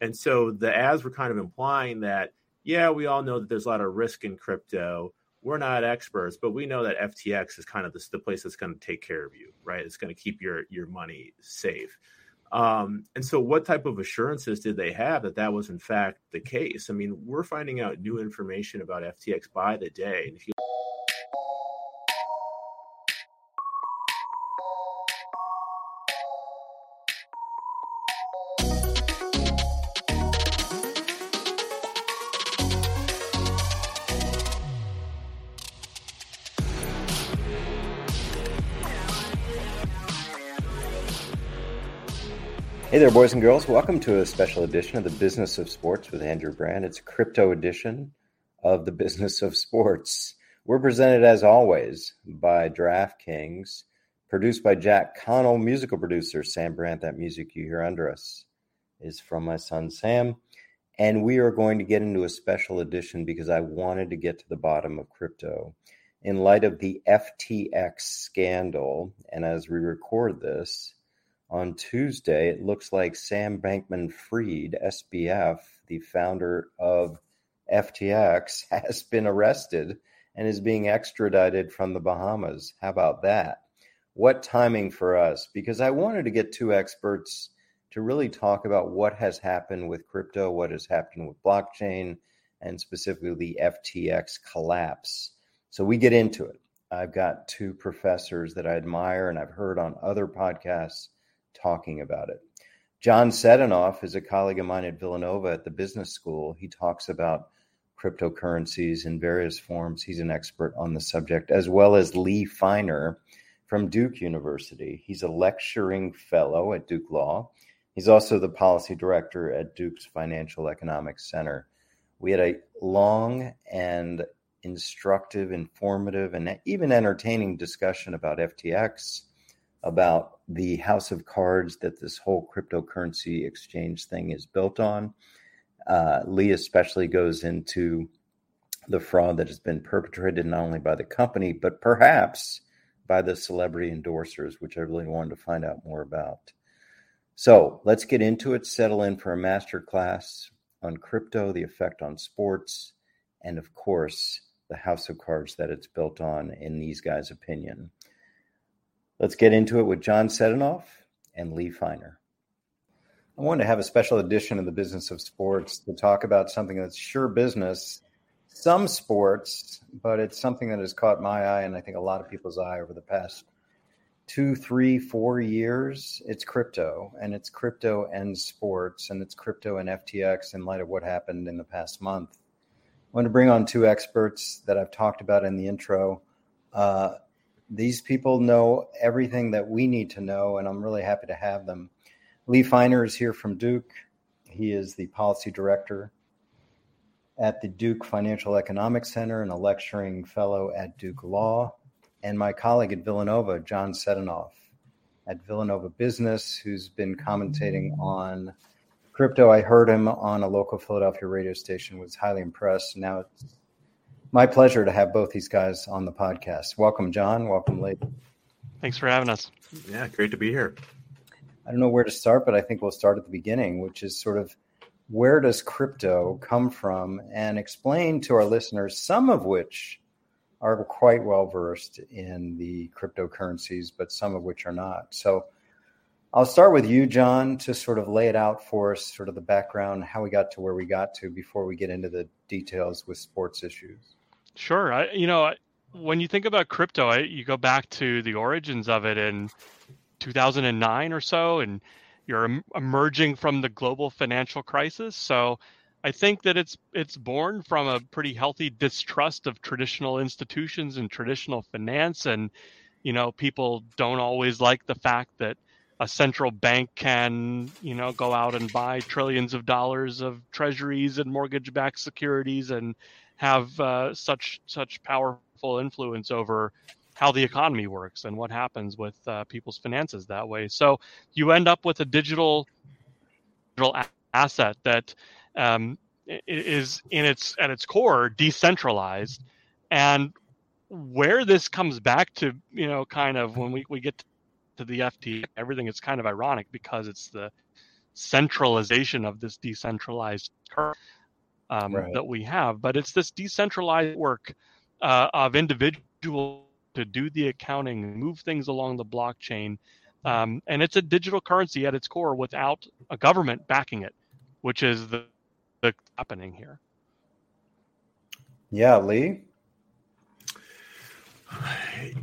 And so the ads were kind of implying that, yeah, we all know that there's a lot of risk in crypto. We're not experts, but we know that FTX is kind of the, the place that's going to take care of you, right? It's going to keep your your money safe. Um, and so, what type of assurances did they have that that was in fact the case? I mean, we're finding out new information about FTX by the day. And if you Hey there, boys and girls. Welcome to a special edition of the Business of Sports with Andrew Brandt. It's a crypto edition of the Business of Sports. We're presented, as always, by DraftKings, produced by Jack Connell, musical producer Sam Brandt. That music you hear under us is from my son Sam. And we are going to get into a special edition because I wanted to get to the bottom of crypto in light of the FTX scandal. And as we record this, on Tuesday, it looks like Sam Bankman Fried, SBF, the founder of FTX, has been arrested and is being extradited from the Bahamas. How about that? What timing for us? Because I wanted to get two experts to really talk about what has happened with crypto, what has happened with blockchain, and specifically the FTX collapse. So we get into it. I've got two professors that I admire and I've heard on other podcasts talking about it. John Sedunov is a colleague of mine at Villanova at the business school. He talks about cryptocurrencies in various forms. He's an expert on the subject, as well as Lee Reiners from Duke University. He's a lecturing fellow at Duke Law. He's also the policy director at Duke's Financial Economics Center. We had a long and instructive, informative, and even entertaining discussion about FTX about the house of cards that this whole cryptocurrency exchange thing is built on. Uh, Lee especially goes into the fraud that has been perpetrated not only by the company, but perhaps by the celebrity endorsers, which I really wanted to find out more about. So let's get into it, settle in for a master class on crypto, the effect on sports, and of course, the house of cards that it's built on, in these guys' opinion. Let's get into it with John Sedunov and Lee Reiners. I wanted to have a special edition of the business of sports to talk about something that's sure business, some sports, but it's something that has caught my eye and I think a lot of people's eye over the past two, three, four years. It's crypto, and it's crypto and sports, and it's crypto and FTX in light of what happened in the past month. I want to bring on two experts that I've talked about in the intro. Uh, these people know everything that we need to know, and I'm really happy to have them. Lee Reiners is here from Duke. He is the policy director at the Duke Financial Economics Center and a lecturing fellow at Duke Law. And my colleague at Villanova, John Sedunov at Villanova Business, who's been commentating on crypto. I heard him on a local Philadelphia radio station, was highly impressed. Now it's my pleasure to have both these guys on the podcast. Welcome, John. Welcome, Lee. Thanks for having us. Yeah, great to be here. I don't know where to start, but I think we'll start at the beginning, which is sort of where does crypto come from and explain to our listeners, some of which are quite well versed in the cryptocurrencies, but some of which are not. So I'll start with you, John, to sort of lay it out for us, sort of the background, how we got to where we got to before we get into the details with sports issues. Sure. I, you know, when you think about crypto, I, you go back to the origins of it in 2009 or so, and you're emerging from the global financial crisis. So I think that it's it's born from a pretty healthy distrust of traditional institutions and traditional finance, and you know, people don't always like the fact that a central bank can, you know, go out and buy trillions of dollars of treasuries and mortgage-backed securities and have uh, such such powerful influence over how the economy works and what happens with uh, people's finances that way. So you end up with a digital digital asset that um, is in its at its core decentralized, and where this comes back to, you know, kind of when we, we get to the FT, everything is kind of ironic because it's the centralization of this decentralized currency um, right. that we have, but it's this decentralized work uh, of individuals to do the accounting, move things along the blockchain, um, and it's a digital currency at its core without a government backing it, which is the, the happening here. Yeah, Lee.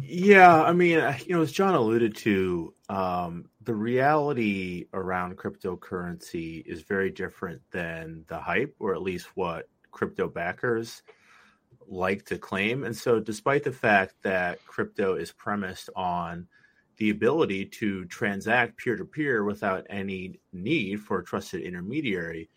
Yeah, I mean, you know, as John alluded to, um, the reality around cryptocurrency is very different than the hype, or at least what crypto backers like to claim. And so, despite the fact that crypto is premised on the ability to transact peer to peer without any need for a trusted intermediary,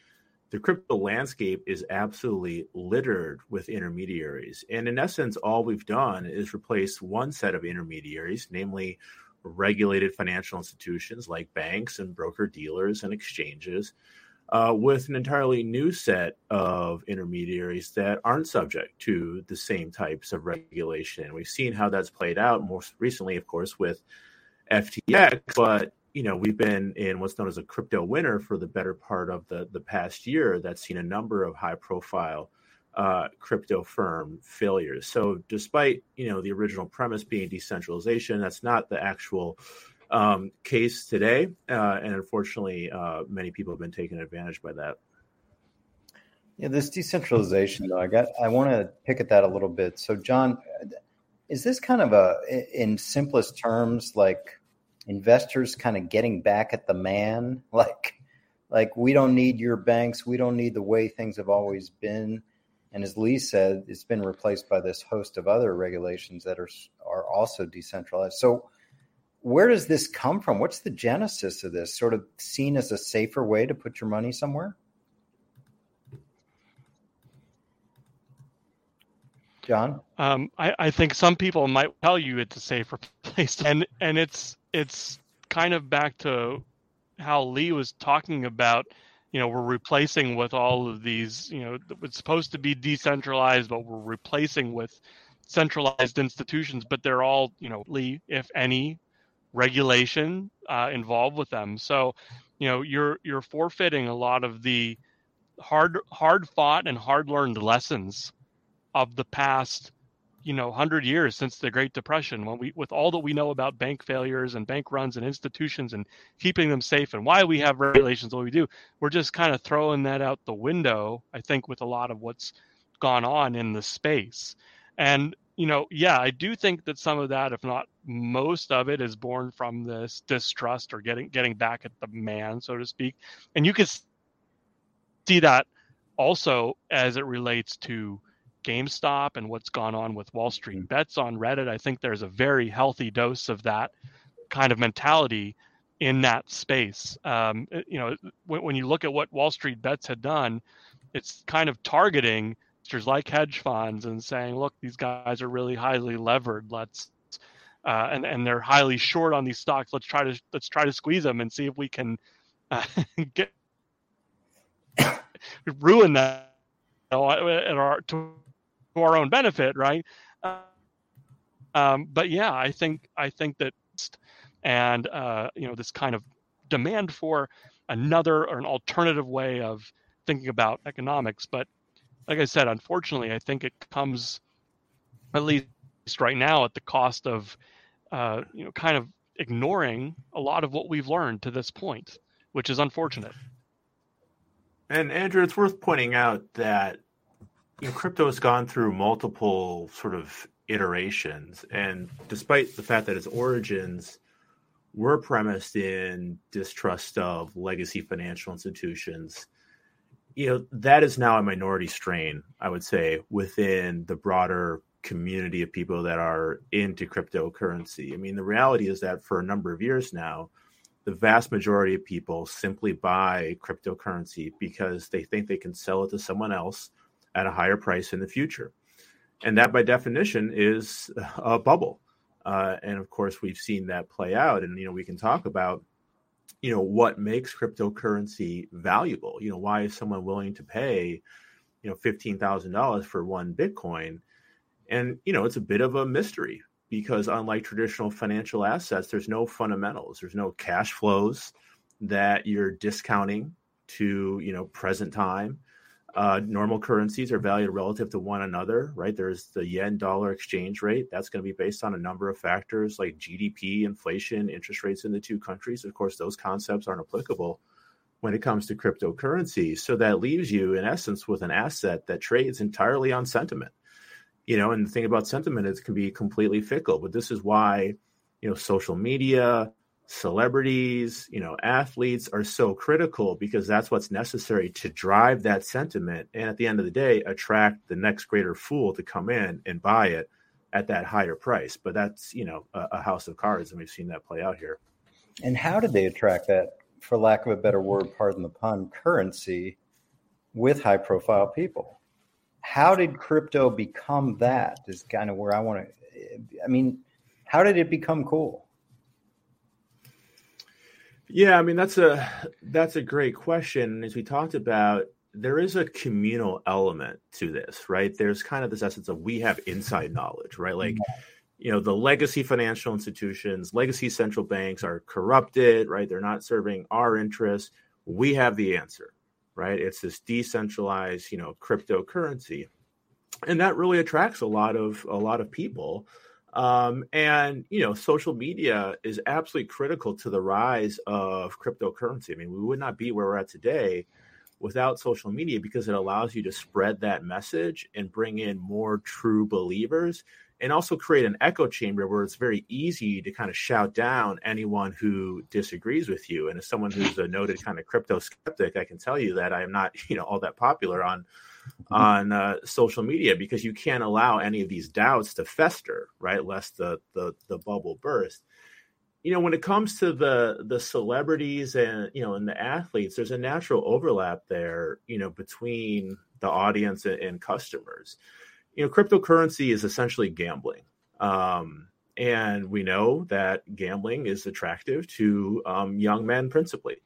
the crypto landscape is absolutely littered with intermediaries. And in essence, all we've done is replace one set of intermediaries, namely regulated financial institutions like banks and broker dealers and exchanges, uh, with an entirely new set of intermediaries that aren't subject to the same types of regulation. We've seen how that's played out most recently, of course, with FTX, but you know we've been in what's known as a crypto winter for the better part of the the past year that's seen a number of high profile uh, crypto firm failures. So despite you know the original premise being decentralization that's not the actual um, case today uh, and unfortunately uh, many people have been taken advantage by that. Yeah this decentralization though i got i want to pick at that a little bit. So john is this kind of a in simplest terms like investors kind of getting back at the man like like we don't need your banks. We don't need the way things have always been. And as lee said it's been replaced by this host of other regulations that are are also decentralized. So where does this come from? What's the genesis of this? Sort of seen as a safer way to put your money somewhere John? Um, I, I, think some people might tell you it's a safer place, and and it's it's kind of back to how Lee was talking about. You know, we're replacing with all of these. You know, it's supposed to be decentralized, but we're replacing with centralized institutions. But they're all, you know, Lee, if any, regulation uh, involved with them. So, you know, you're you're forfeiting a lot of the hard hard fought and hard learned lessons of the past you know 100 years since the great depression when we with all that we know about bank failures and bank runs and institutions and keeping them safe and why we have regulations what we do we're just kind of throwing that out the window i think with a lot of what's gone on in the space. And you know yeah i do think that some of that if not most of it is born from this distrust or getting getting back at the man so to speak. And you can see that also as it relates to GameStop and what's gone on with Wall Street mm-hmm. bets on Reddit. I think there's a very healthy dose of that kind of mentality in that space. Um, eh, you know, when, when, you look at what Wall Street bets had done, it's kind of targeting like hedge funds and saying, look, these guys are really highly levered. Let's uh, and and they're highly short on these stocks. Let's try to let's try to squeeze them and see if we can uh, get ruin that you know, at our to to our own benefit, right? Um, but yeah, I think I think that and uh, you know this kind of demand for another or an alternative way of thinking about economics. But like I said, unfortunately, I think it comes at least right now at the cost of uh, you know kind of ignoring a lot of what we've learned to this point, which is unfortunate. And Andrew, it's worth pointing out that you know, crypto has gone through multiple sort of iterations, and despite the fact that its origins were premised in distrust of legacy financial institutions, you know that is now a minority strain, I would say, within the broader community of people that are into cryptocurrency. I mean, the reality is that for a number of years now, the vast majority of people simply buy cryptocurrency because they think they can sell it to someone else at a higher price in the future. And that, by definition, is a bubble. Uh, and of course, we've seen that play out. And, you know, we can talk about, you know, what makes cryptocurrency valuable. You know, why is someone willing to pay, you know, $15,000 for one Bitcoin? And, you know, it's a bit of a mystery because unlike traditional financial assets, there's no fundamentals, there's no cash flows, that you're discounting to you know present time uh, normal currencies are valued relative to one another, right? There's the yen dollar exchange rate. That's going to be based on a number of factors like GDP, inflation, interest rates in the two countries. Of course, those concepts aren't applicable when it comes to cryptocurrency. So that leaves you, in essence, with an asset that trades entirely on sentiment. You know, and the thing about sentiment is it can be completely fickle. But this is why, you know, social media, celebrities, you know, athletes are so critical because that's what's necessary to drive that sentiment and at the end of the day attract the next greater fool to come in and buy it at that higher price. But that's, you know, a, a house of cards and we've seen that play out here. And how did they attract that, for lack of a better word, pardon the pun, currency with high profile people? How did crypto become that? Is kind of where I want to I mean, how did it become cool? Yeah, I mean that's a that's a great question. As we talked about, there is a communal element to this, right? There's kind of this essence of we have inside knowledge, right? Like, you know, the legacy financial institutions, legacy central banks are corrupted, right? They're not serving our interests. We have the answer, right? It's this decentralized, you know, cryptocurrency. And that really attracts a lot of a lot of people um, and you know, social media is absolutely critical to the rise of cryptocurrency. I mean, we would not be where we're at today without social media because it allows you to spread that message and bring in more true believers and also create an echo chamber where it's very easy to kind of shout down anyone who disagrees with you. And as someone who's a noted kind of crypto skeptic, I can tell you that I am not, you know, all that popular on. On uh, social media because you can't allow any of these doubts to fester, right? Lest the the the bubble burst. You know, when it comes to the the celebrities and you know and the athletes, there's a natural overlap there. You know, between the audience and, and customers. You know, cryptocurrency is essentially gambling. Um, and we know that gambling is attractive to um, young men principally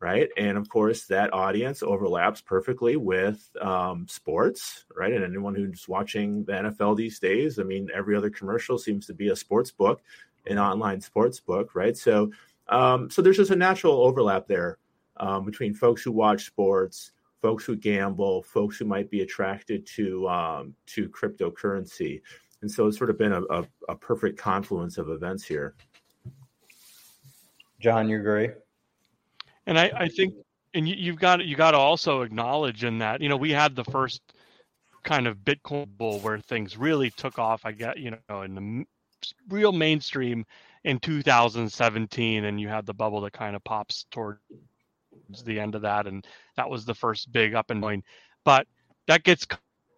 right? And of course, that audience overlaps perfectly with um, sports, right? And anyone who's watching the NFL these days, I mean, every other commercial seems to be a sports book, an online sports book, right? So, um, so there's just a natural overlap there um, between folks who watch sports, folks who gamble, folks who might be attracted to um, to cryptocurrency, and so it's sort of been a, a, a perfect confluence of events here. John, you agree? And I, I think, and you, have got you got to also acknowledge in that you know we had the first kind of Bitcoin bull where things really took off. I get you know in the real mainstream in 2017, and you had the bubble that kind of pops towards the end of that, and that was the first big up and going. But that gets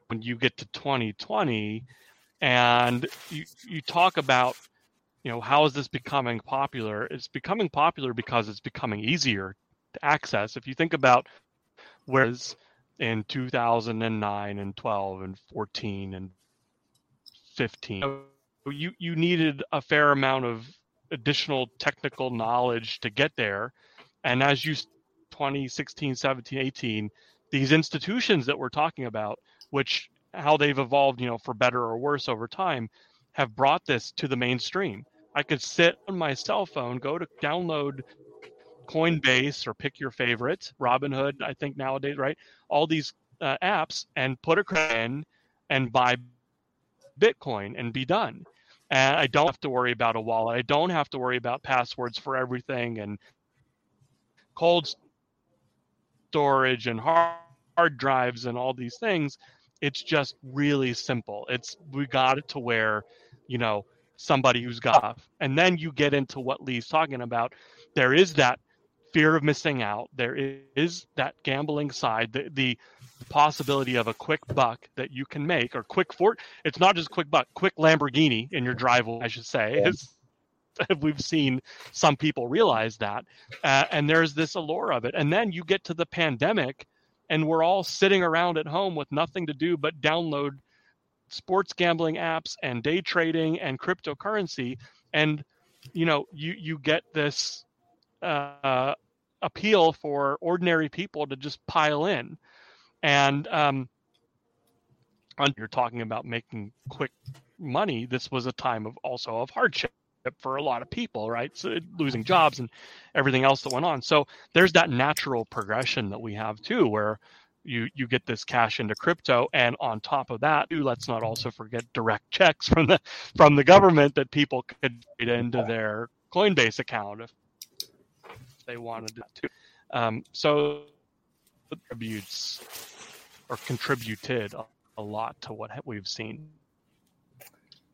when you get to 2020, and you you talk about you know, how is this becoming popular? It's becoming popular because it's becoming easier to access. If you think about whereas in 2009 and 12 and 14 and 15, you you needed a fair amount of additional technical knowledge to get there. And as you 2016, 17, 18, these institutions that we're talking about, which how they've evolved, you know, for better or worse over time, have brought this to the mainstream. I could sit on my cell phone, go to download Coinbase or pick your favorite, Robinhood, I think nowadays, right? All these uh, apps and put a credit in and buy Bitcoin and be done. And I don't have to worry about a wallet. I don't have to worry about passwords for everything and cold storage and hard, hard drives and all these things. It's just really simple. It's we got it to where, you know, somebody who's got and then you get into what lee's talking about. There is that fear of missing out. There is that gambling side the, the possibility of a quick buck that you can make or quick fort it's not just quick buck quick lamborghini in your driveway i should say yeah. we've seen some people realize that. Uh, and there's this allure of it. And then you get to the pandemic and we're all sitting around at home with nothing to do but download sports gambling apps and day trading and cryptocurrency and you know you you get this uh, appeal for ordinary people to just pile in and um, you're talking about making quick money this was a time of also of hardship for a lot of people, right? So losing jobs and everything else that went on. So there's that natural progression that we have too, where you you get this cash into crypto, and on top of that, let's not also forget direct checks from the from the government that people could get into their Coinbase account if they wanted to. Um, so contributes or contributed a lot to what we've seen.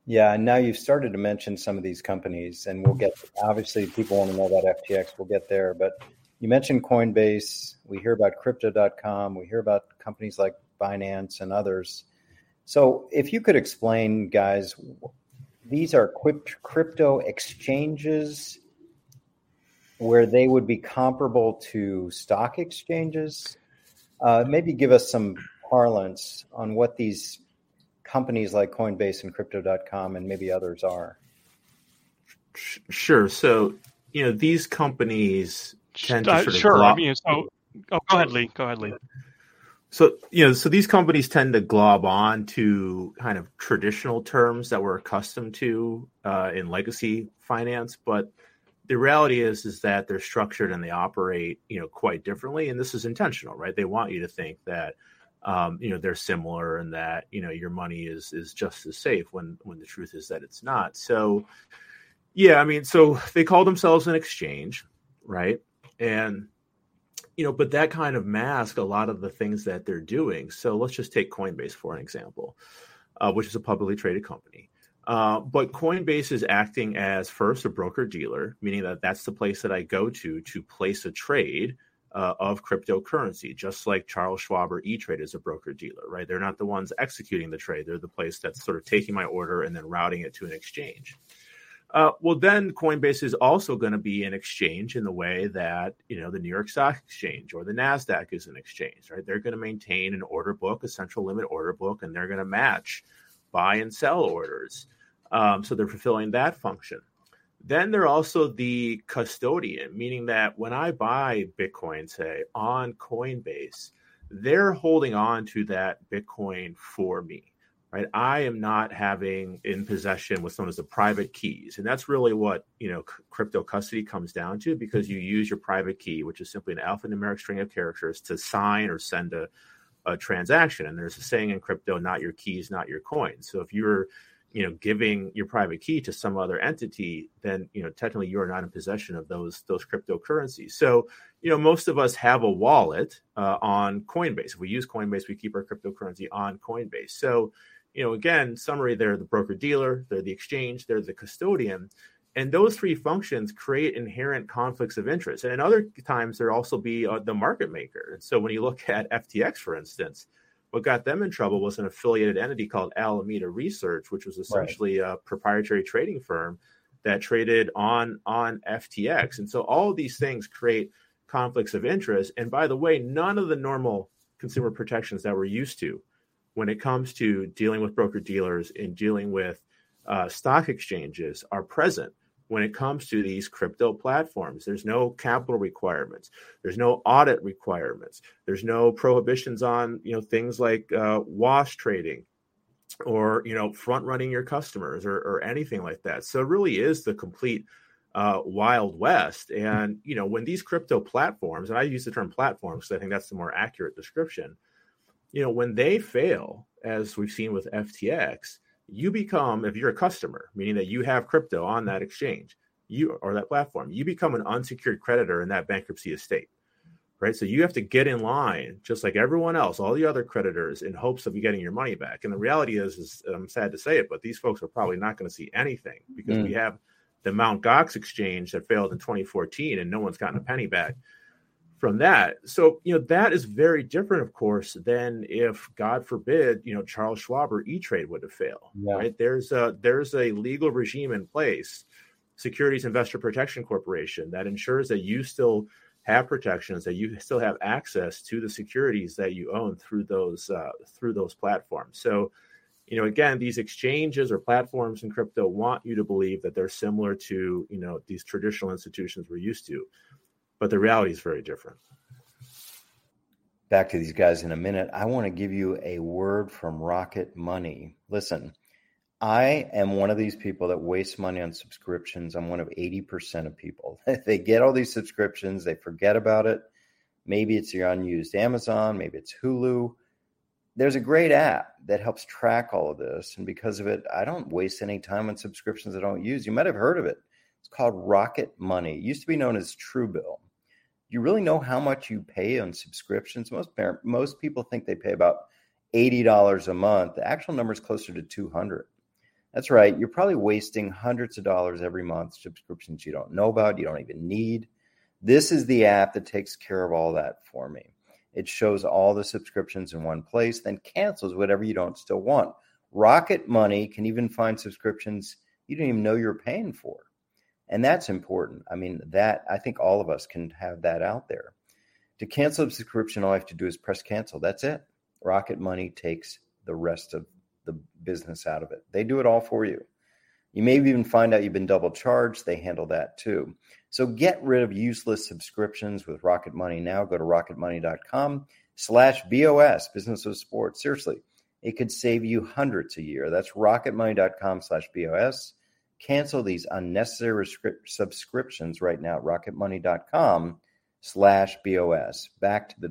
Yeah, and now you've started to mention some of these companies, and we'll get obviously people want to know about FTX. We'll get there, but you mentioned Coinbase. We hear about Crypto.com. We hear about companies like Binance and others. So, if you could explain, guys, these are crypto exchanges where they would be comparable to stock exchanges. Uh, maybe give us some parlance on what these companies like Coinbase and Crypto.com and maybe others are. Sure. So, you know, these companies tend to uh, sort of sure. glob- I mean, so oh, go ahead, Lee. Go ahead, Lee. So you know, so these companies tend to glob on to kind of traditional terms that we're accustomed to uh, in legacy finance, but the reality is is that they're structured and they operate you know quite differently, and this is intentional, right? They want you to think that um, you know they're similar and that you know your money is is just as safe when when the truth is that it's not. So yeah, I mean, so they call themselves an exchange, right? And you know, but that kind of mask a lot of the things that they're doing. So let's just take Coinbase for an example, uh, which is a publicly traded company. Uh, but Coinbase is acting as first a broker dealer, meaning that that's the place that I go to to place a trade uh, of cryptocurrency, just like Charles Schwab or E Trade is a broker dealer, right? They're not the ones executing the trade; they're the place that's sort of taking my order and then routing it to an exchange. Uh, well, then Coinbase is also going to be an exchange in the way that you know the New York Stock Exchange or the Nasdaq is an exchange, right? They're going to maintain an order book, a central limit order book, and they're going to match buy and sell orders. Um, so they're fulfilling that function. Then they're also the custodian, meaning that when I buy Bitcoin, say on Coinbase, they're holding on to that Bitcoin for me right? I am not having in possession what's known as the private keys, and that's really what you know c- crypto custody comes down to because you use your private key, which is simply an alphanumeric string of characters, to sign or send a, a transaction. And there's a saying in crypto: "Not your keys, not your coins." So if you're you know giving your private key to some other entity then you know technically you are not in possession of those those cryptocurrencies so you know most of us have a wallet uh, on coinbase if we use coinbase we keep our cryptocurrency on coinbase so you know, again, summary, they're the broker dealer, they're the exchange, they're the custodian. And those three functions create inherent conflicts of interest. And in other times, there also be uh, the market maker. And so when you look at FTX, for instance, what got them in trouble was an affiliated entity called Alameda Research, which was essentially right. a proprietary trading firm that traded on on FTX. And so all of these things create conflicts of interest. And by the way, none of the normal consumer protections that we're used to when it comes to dealing with broker dealers and dealing with uh, stock exchanges are present when it comes to these crypto platforms. There's no capital requirements. There's no audit requirements. There's no prohibitions on you know things like uh, wash trading or you know front running your customers or, or anything like that. So it really is the complete uh, wild west. And you know when these crypto platforms, and I use the term platforms because I think that's the more accurate description you know, when they fail, as we've seen with FTX, you become, if you're a customer, meaning that you have crypto on that exchange, you or that platform, you become an unsecured creditor in that bankruptcy estate. Right. So you have to get in line just like everyone else, all the other creditors, in hopes of getting your money back. And the reality is, is I'm sad to say it, but these folks are probably not going to see anything because mm. we have the Mount Gox exchange that failed in 2014 and no one's gotten a penny back from that. So, you know, that is very different, of course, than if, God forbid, you know, Charles Schwab or E Trade would have failed. Yeah. Right? There's a there's a legal regime in place, Securities Investor Protection Corporation, that ensures that you still have protections, that you still have access to the securities that you own through those uh, through those platforms. So, you know, again, these exchanges or platforms in crypto want you to believe that they're similar to, you know, these traditional institutions we're used to but the reality is very different. Back to these guys in a minute. I want to give you a word from Rocket Money. Listen, I am one of these people that wastes money on subscriptions. I'm one of 80% of people. they get all these subscriptions, they forget about it. Maybe it's your unused Amazon, maybe it's Hulu. There's a great app that helps track all of this. And because of it, I don't waste any time on subscriptions I don't use. You might have heard of it. It's called Rocket Money. It used to be known as Truebill. You really know how much you pay on subscriptions? Most most people think they pay about $80 a month. The actual number is closer to 200. That's right. You're probably wasting hundreds of dollars every month subscriptions you don't know about, you don't even need. This is the app that takes care of all that for me. It shows all the subscriptions in one place, then cancels whatever you don't still want. Rocket Money can even find subscriptions you didn't even know you're paying for. And that's important. I mean, that I think all of us can have that out there. To cancel a subscription, all I have to do is press cancel. That's it. Rocket Money takes the rest of the business out of it. They do it all for you. You may even find out you've been double charged. They handle that too. So get rid of useless subscriptions with Rocket Money now. Go to rocketmoney.com slash BOS, Business of Sports. Seriously, it could save you hundreds a year. That's rocketmoney.com slash BOS. Cancel these unnecessary subscriptions right now at rocketmoney.com slash BOS. Back to the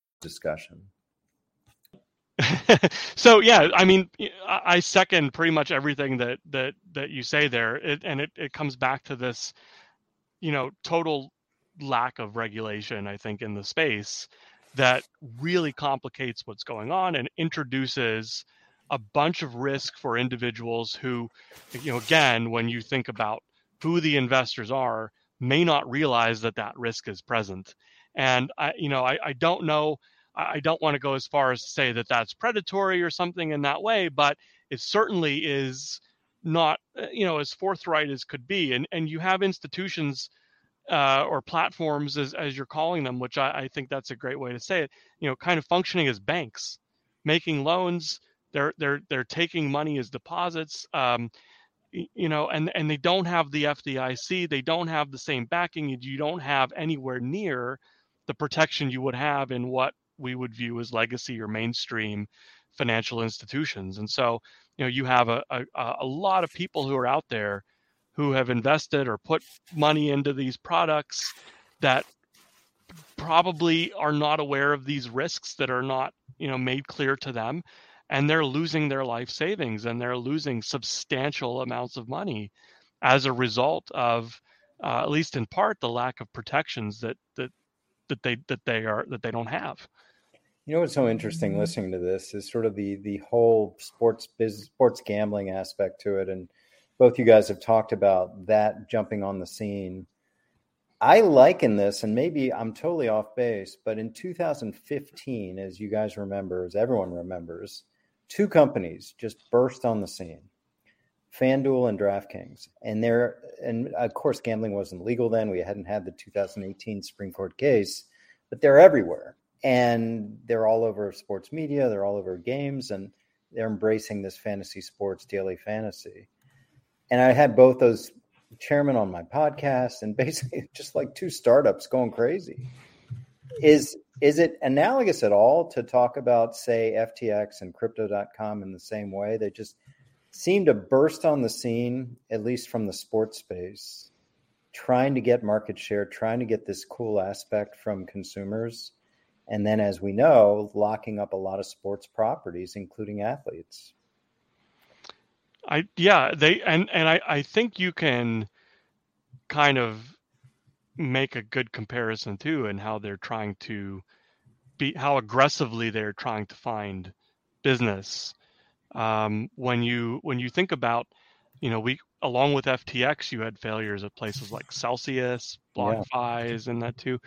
discussion. so yeah, I mean, I second pretty much everything that that that you say there, it, and it it comes back to this, you know, total lack of regulation. I think in the space that really complicates what's going on and introduces a bunch of risk for individuals who, you know, again, when you think about who the investors are, may not realize that that risk is present. And I, you know, I, I don't know I don't want to go as far as to say that that's predatory or something in that way, but it certainly is not, uh, you know, as forthright as could be. And and you have institutions uh, or platforms, as as you're calling them, which I, I think that's a great way to say it. You know, kind of functioning as banks, making loans. They're they're they're taking money as deposits. Um, you know, and and they don't have the FDIC. They don't have the same backing. You don't have anywhere near the protection you would have in what we would view as legacy or mainstream financial institutions. And so, you know, you have a, a, a lot of people who are out there who have invested or put money into these products that probably are not aware of these risks that are not, you know, made clear to them. And they're losing their life savings and they're losing substantial amounts of money as a result of, uh, at least in part, the lack of protections that that that they that they are that they don't have. You know what's so interesting listening to this is sort of the the whole sports business, sports gambling aspect to it, and both you guys have talked about that jumping on the scene. I liken this, and maybe I'm totally off base, but in 2015, as you guys remember, as everyone remembers, two companies just burst on the scene. FanDuel and DraftKings. And there and of course gambling wasn't legal then. We hadn't had the 2018 Supreme Court case, but they're everywhere. And they're all over sports media. They're all over games. And they're embracing this fantasy sports daily fantasy. And i had both those chairmen on my podcast and basically just like two startups going crazy. Is is it analogous at all to talk about say ftx and crypto.com in the same way? They just seem to burst on the scene at least from the sports space trying to get market share trying to get this cool aspect from consumers. And then as we know locking up a lot of sports properties including athletes. I yeah they and and i i think you can kind of make a good comparison too and how they're trying to be how aggressively they're trying to find business um, when you when you think about you know we along with ftx you had failures at places like celsius BlockFi's yeah. and that too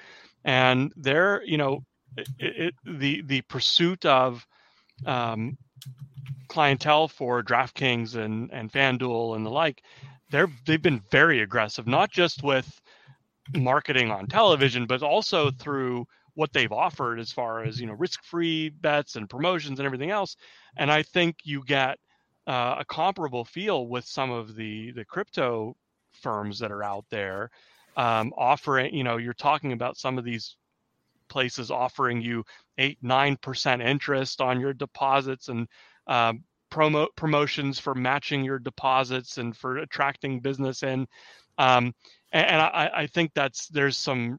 and they're you know it, it, the the pursuit of um, clientele for DraftKings and and FanDuel and the like, they're they've been very aggressive, not just with marketing on television, but also through what they've offered as far as you know risk-free bets and promotions and everything else. And I think you get uh, a comparable feel with some of the the crypto firms that are out there um, offering. You know, you're talking about some of these places offering you eight nine percent interest on your deposits and um, promo promotions for matching your deposits and for attracting business in. Um, and, and I, I think that's there's some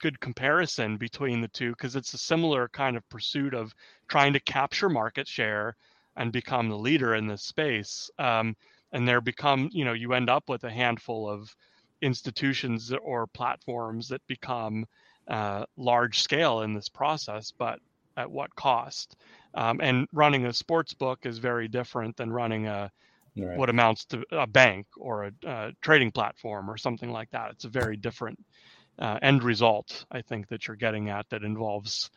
good comparison between the two because it's a similar kind of pursuit of trying to capture market share and become the leader in this space. Um, and there become, you know, you end up with a handful of institutions or platforms that become uh, large scale in this process, but at what cost? Um, and running a sports book is very different than running a right. what amounts to a bank or a, a, trading platform or something like that. It's a very different uh, end result, I think, that you're getting at that involves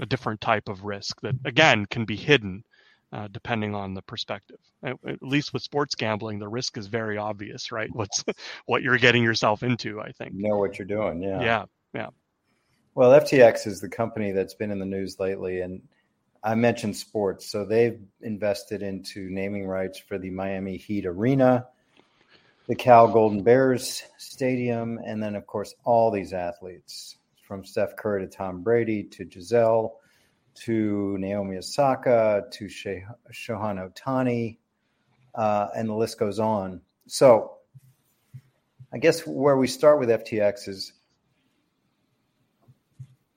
a different type of risk that, again, can be hidden uh, depending on the perspective. At, at, least with sports gambling, the risk is very obvious, right? What's what you're getting yourself into. I think. You know what you're doing. Yeah. Yeah. Yeah. Well, FTX is the company that's been in the news lately, and I mentioned sports, so they've invested into naming rights for the Miami Heat Arena, the Cal Golden Bears Stadium, and then of course all these athletes from Steph Curry to Tom Brady to Gisele to Naomi Osaka to Shohei Ohtani, uh, and the list goes on. So, I guess where we start with FTX is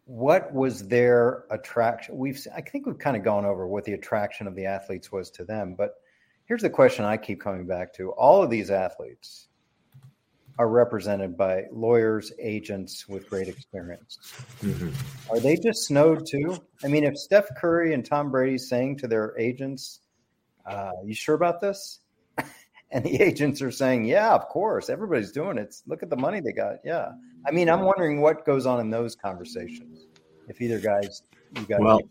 what was their attraction? We've I think we've kind of gone over what the attraction of the athletes was to them, but here's the question I keep coming back to: all of these athletes are represented by lawyers, agents with great experience. Mm-hmm. Are they just snowed too? I mean, if Steph Curry and Tom Brady saying to their agents, uh, "You sure about this?" and the agents are saying, "Yeah, of course, everybody's doing it. Look at the money they got." Yeah, I mean, I'm wondering what goes on in those conversations. If either guys, you guys, well,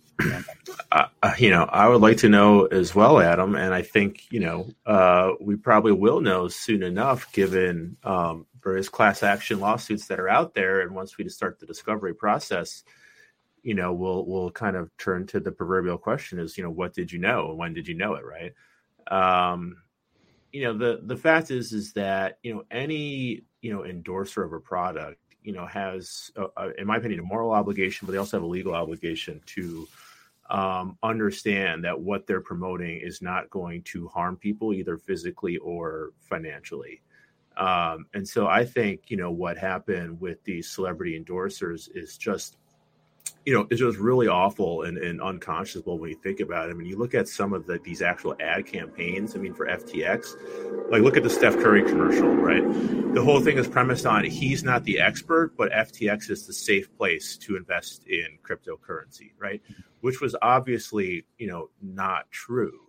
uh, you know, I would like to know as well, Adam, and I think you know uh, we probably will know soon enough, given um, various class action lawsuits that are out there, and once we start the discovery process. You know, we'll we'll kind of turn to the proverbial question: is you know, what did you know, and when did you know it, right? Um, you know the the fact is is that you know any you know endorser of a product you know has a, a, in my opinion a moral obligation but they also have a legal obligation to um, understand that what they're promoting is not going to harm people either physically or financially. Um, and so i think you know what happened with these celebrity endorsers is just you know, it's just really awful and, and unconscionable when you think about it. I mean, you look at some of the, these actual ad campaigns. I mean, for FTX, like look at the Steph Curry commercial, right? The whole thing is premised on he's not the expert, but FTX is the safe place to invest in cryptocurrency, right? Which was obviously, you know, not true.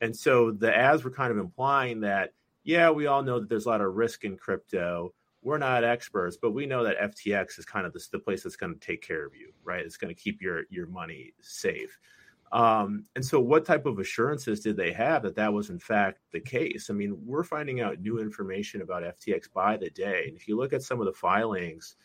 And so the ads were kind of implying that, yeah, we all know that there's a lot of risk in crypto we're not experts, but we know that FTX is kind of the, the place that's going to take care of you, right? It's going to keep your your money safe. Um, and so, what type of assurances did they have that that was in fact the case? I mean, we're finding out new information about FTX by the day. And if you look at some of the filings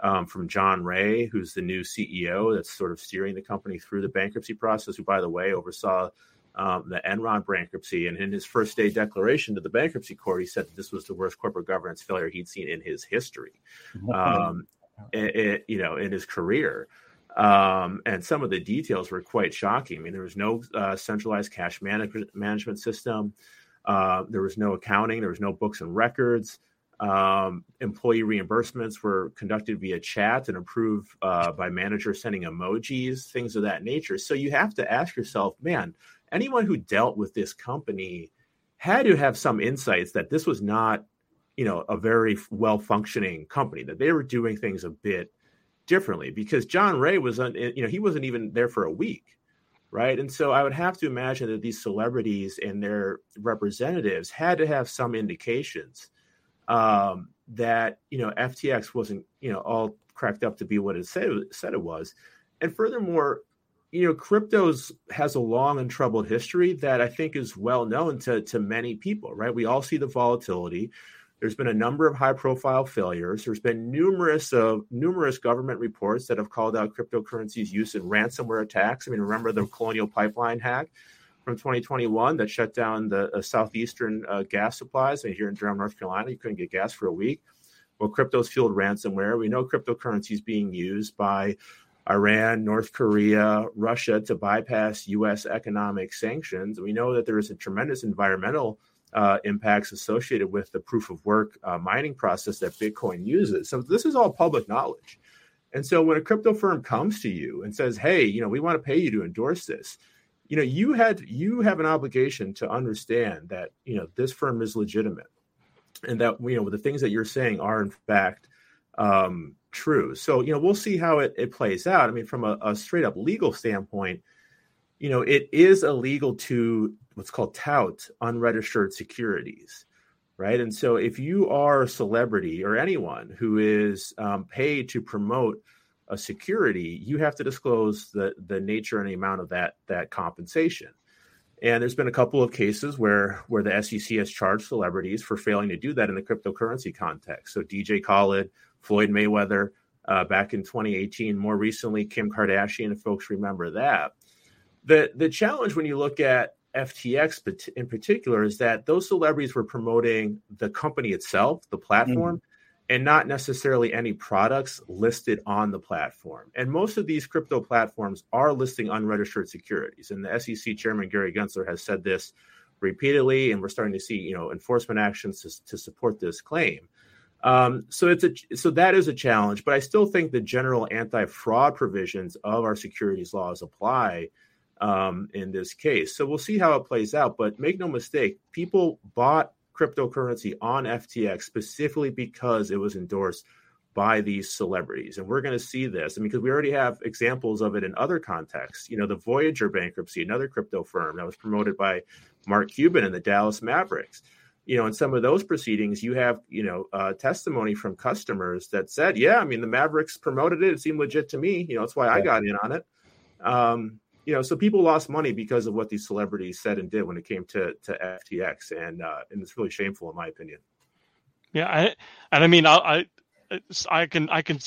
um, from John Ray, who's the new CEO that's sort of steering the company through the bankruptcy process, who, by the way, oversaw um, the Enron bankruptcy. And in his first day declaration to the bankruptcy court, he said that this was the worst corporate governance failure he'd seen in his history, um, it, it, you know, in his career. Um, and some of the details were quite shocking. I mean, there was no uh, centralized cash management management system. Uh, there was no accounting. There was no books and records. Um, employee reimbursements were conducted via chat and approved uh, by managers sending emojis, things of that nature. So you have to ask yourself, man, anyone who dealt with this company had to have some insights that this was not, you know, a very well functioning company, that they were doing things a bit differently because John Ray was, you know, he wasn't even there for a week. Right. And so I would have to imagine that these celebrities and their representatives had to have some indications um, that, you know, FTX wasn't, you know, all cracked up to be what it said, said it was. And furthermore, you know, cryptos has a long and troubled history that I think is well known to to many people, right? We all see the volatility. There's been a number of high profile failures. There's been numerous of numerous government reports that have called out cryptocurrencies use in ransomware attacks. I mean, remember the Colonial Pipeline hack from 2021 that shut down the uh, southeastern uh, gas supplies. And here in Durham, North Carolina, you couldn't get gas for a week. Well, crypto's fueled ransomware. We know cryptocurrency is being used by Iran, North Korea, Russia to bypass U.S. economic sanctions. We know that there is a tremendous environmental uh, impacts associated with the proof of work uh, mining process that Bitcoin uses. So this is all public knowledge. And so when a crypto firm comes to you and says, "Hey, you know, we want to pay you to endorse this," you know, you had you have an obligation to understand that you know this firm is legitimate, and that you know the things that you're saying are in fact um, true. So you know, we'll see how it, it plays out. I mean, from a, a straight up legal standpoint, you know, it is illegal to what's called tout unregistered securities, right? And so if you are a celebrity or anyone who is um, paid to promote a security, you have to disclose the the nature and the amount of that that compensation. And there's been a couple of cases where where the SEC has charged celebrities for failing to do that in the cryptocurrency context. So DJ Khaled, Floyd Mayweather, uh, back in 2018. More recently, Kim Kardashian, if folks remember that the the challenge when you look at FTX in particular is that those celebrities were promoting the company itself, the platform, mm-hmm. and not necessarily any products listed on the platform. And most of these crypto platforms are listing unregistered securities. And the SEC chairman Gary Gensler has said this repeatedly, and we're starting to see you know enforcement actions to, to support this claim. Um, so it's a so that is a challenge, but I still think the general anti-fraud provisions of our securities laws apply um, in this case. So we'll see how it plays out. But make no mistake, people bought cryptocurrency on FTX specifically because it was endorsed by these celebrities. And we're going to see this. I mean, because we already have examples of it in other contexts. You know, the Voyager bankruptcy, another crypto firm that was promoted by Mark Cuban and the Dallas Mavericks. You know, in some of those proceedings, you have, you know, uh, testimony from customers that said, yeah, I mean, the Mavericks promoted it. It seemed legit to me. You know, that's why I got in on it. Um, you know, so people lost money because of what these celebrities said and did when it came to to FTX, and uh, and it's really shameful in my opinion. Yeah, I, and I mean, I, I, I can I can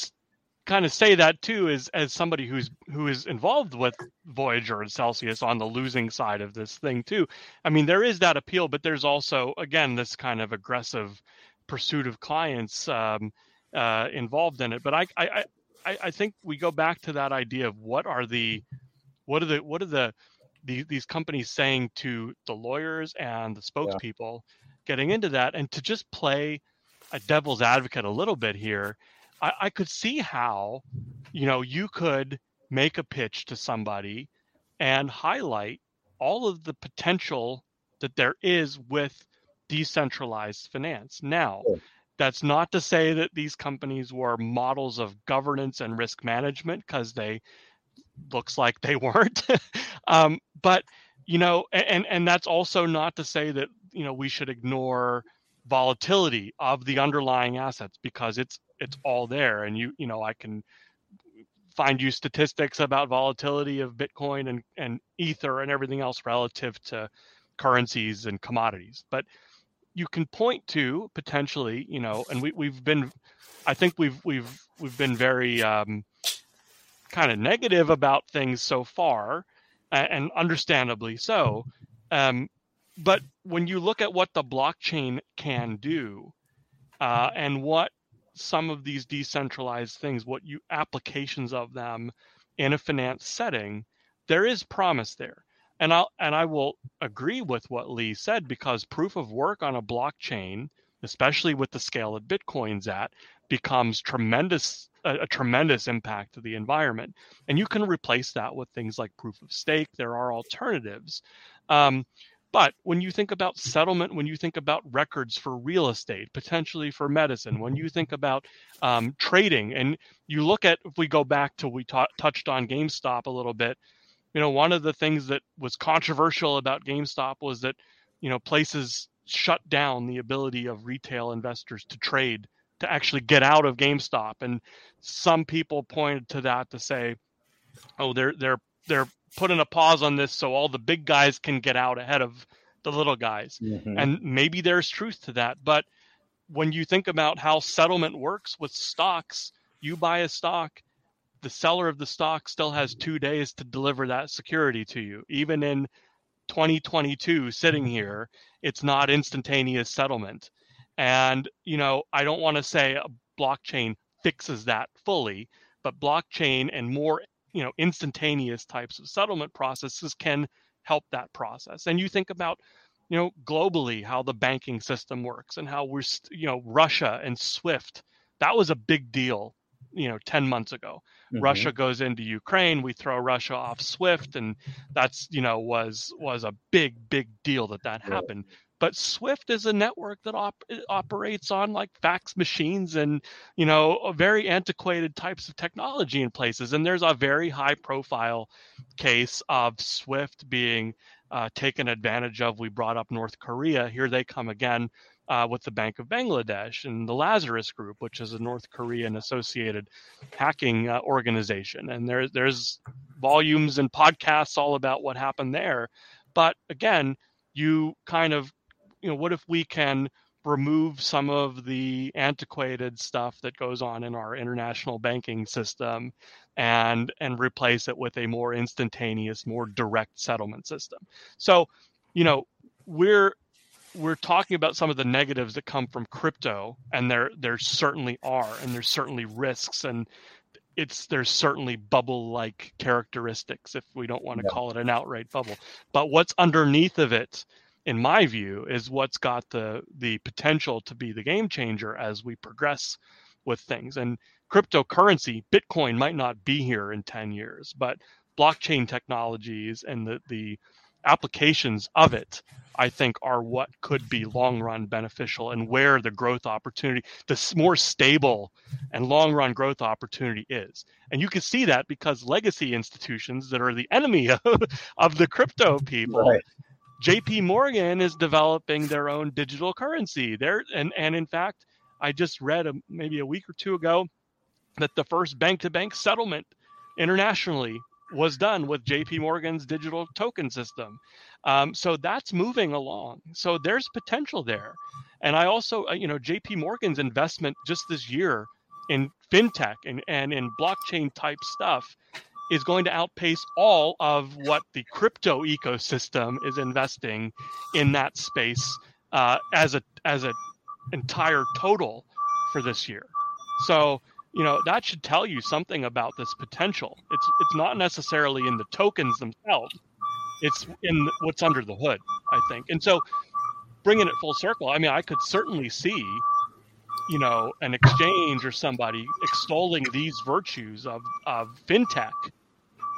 kind of say that too, as as somebody who's who is involved with Voyager and Celsius on the losing side of this thing too. I mean, there is that appeal, but there's also again this kind of aggressive pursuit of clients um, uh, involved in it. But I, I I I think we go back to that idea of what are the what are the what are the, the these companies saying to the lawyers and the spokespeople yeah. getting into that and to just play a devil's advocate a little bit here I, I could see how you know you could make a pitch to somebody and highlight all of the potential that there is with decentralized finance now that's not to say that these companies were models of governance and risk management because they looks like they weren't. um, but you know, and and that's also not to say that you know we should ignore volatility of the underlying assets because it's it's all there, and you you know I can find you statistics about volatility of Bitcoin and and Ether and everything else relative to currencies and commodities, but you can point to potentially, you know, and we we've been, I think we've we've we've been very um, kind of negative about things so far, and understandably so. Um, but when you look at what the blockchain can do, uh, and what some of these decentralized things, what you applications of them in a finance setting, there is promise there. And I'll and I will agree with what Lee said because proof of work on a blockchain, especially with the scale that Bitcoin's at, becomes tremendous a, a, tremendous impact to the environment. And you can replace that with things like proof of stake. There are alternatives. Um, but when you think about settlement, when you think about records for real estate, potentially for medicine, when you think about um, trading, and you look at, if we go back to we touched on GameStop a little bit, you know, one of the things that was controversial about GameStop was that, you know, places shut down the ability of retail investors to trade to actually get out of GameStop. And some people pointed to that to say, oh, they're they're they're putting a pause on this so all the big guys can get out ahead of the little guys. Mm-hmm. And maybe there's truth to that. But when you think about how settlement works with stocks, you buy a stock, the seller of the stock still has two days to deliver that security to you. Even in 2022, sitting here, it's not instantaneous settlement. And, you know, I don't want to say a blockchain fixes that fully, but blockchain and more, you know, instantaneous types of settlement processes can help that process. And you think about, you know, globally how the banking system works and how we're, you know, Russia and SWIFT. That was a big deal, you know, 10 months ago. Mm-hmm. Russia goes into Ukraine, we throw Russia off SWIFT and that's, you know, was was a big big deal that that happened. But Swift is a network that op- operates on like fax machines and you know very antiquated types of technology in places. And there's a very high profile case of Swift being uh, taken advantage of. We brought up North Korea. Here they come again. Uh, with the Bank of Bangladesh and the Lazarus Group, which is a North Korean associated hacking uh, organization. And there, there's volumes and podcasts all about what happened there. But again, you kind of you know, what if we can remove some of the antiquated stuff that goes on in our international banking system and and replace it with a more instantaneous more direct settlement system so you know we're we're talking about some of the negatives that come from crypto and there there certainly are and there's certainly risks and it's there's certainly bubble like characteristics if we don't want to yeah. call it an outright bubble but what's underneath of it in my view, is what's got the the potential to be the game changer as we progress with things. And cryptocurrency, Bitcoin might not be here in 10 years, but blockchain technologies and the, the applications of it, I think, are what could be long run beneficial and where the growth opportunity, the more stable and long run growth opportunity is. And you can see that because legacy institutions that are the enemy of, of the crypto people right. JP Morgan is developing their own digital currency. There and and in fact, I just read a, maybe a week or two ago that the first bank-to-bank settlement internationally was done with JP Morgan's digital token system. Um, so that's moving along. So there's potential there. And I also, uh, you know, JP Morgan's investment just this year in fintech and, and in blockchain type stuff is going to outpace all of what the crypto ecosystem is investing in that space uh, as a as a entire total for this year. So you know that should tell you something about this potential. It's it's not necessarily in the tokens themselves. It's in what's under the hood, I think. And so bringing it full circle, I mean, I could certainly see you know an exchange or somebody extolling these virtues of of fintech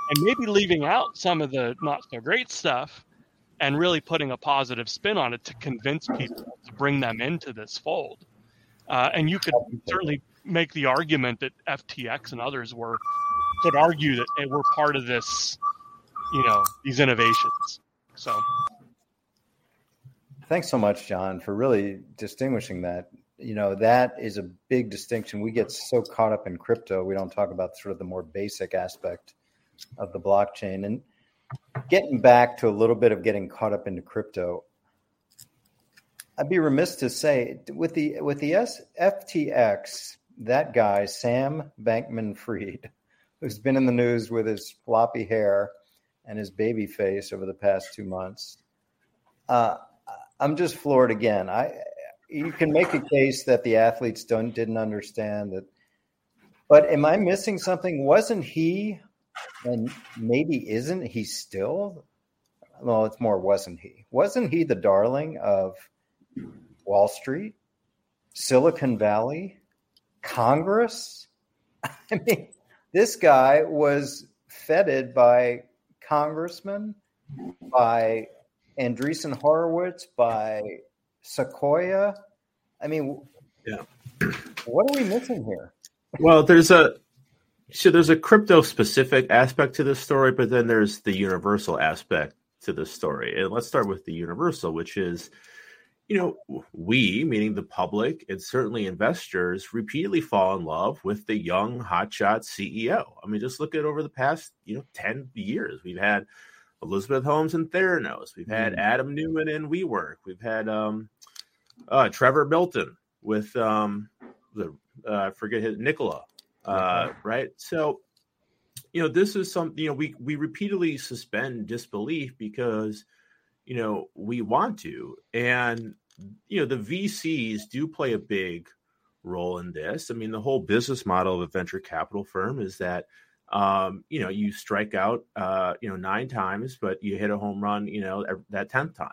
and maybe leaving out some of the not so great stuff and really putting a positive spin on it to convince people to bring them into this fold. Uh, and you could certainly make the argument that FTX and others were could argue that they were part of this, you know, these innovations. So, thanks so much, John, for really distinguishing that. You know, that is a big distinction. We get so caught up in crypto, we don't talk about sort of the more basic aspect of the blockchain. And getting back to a little bit of getting caught up into crypto, I'd be remiss to say with the with the S, FTX, that guy Sam Bankman-Fried, who's been in the news with his floppy hair and his baby face over the past two months. Uh, I'm just floored again. I you can make a case that the athletes don't didn't understand that, but am I missing something? Wasn't he and maybe isn't he still? Well, it's more wasn't he? Wasn't he the darling of Wall Street, Silicon Valley, Congress? I mean, this guy was feted by congressmen, by Andreessen Horowitz, by Sequoia. I mean, yeah. What are we missing here? Well, there's a so there's a crypto specific aspect to this story, but then there's the universal aspect to this story. And let's start with the universal, which is, you know, we, meaning the public and certainly investors, repeatedly fall in love with the young hotshot CEO. I mean, just look at over the past, you know, 10 years. We've had Elizabeth Holmes and Theranos. We've had mm. Adam Neumann and WeWork. We've had um, uh, Trevor Milton with um, the uh, I forget his Nikola, uh, right? So, you know, this is something you know we we repeatedly suspend disbelief because you know we want to, and you know the VCs do play a big role in this. I mean, the whole business model of a venture capital firm is that um, you know you strike out uh, you know nine times, but you hit a home run, you know that tenth time,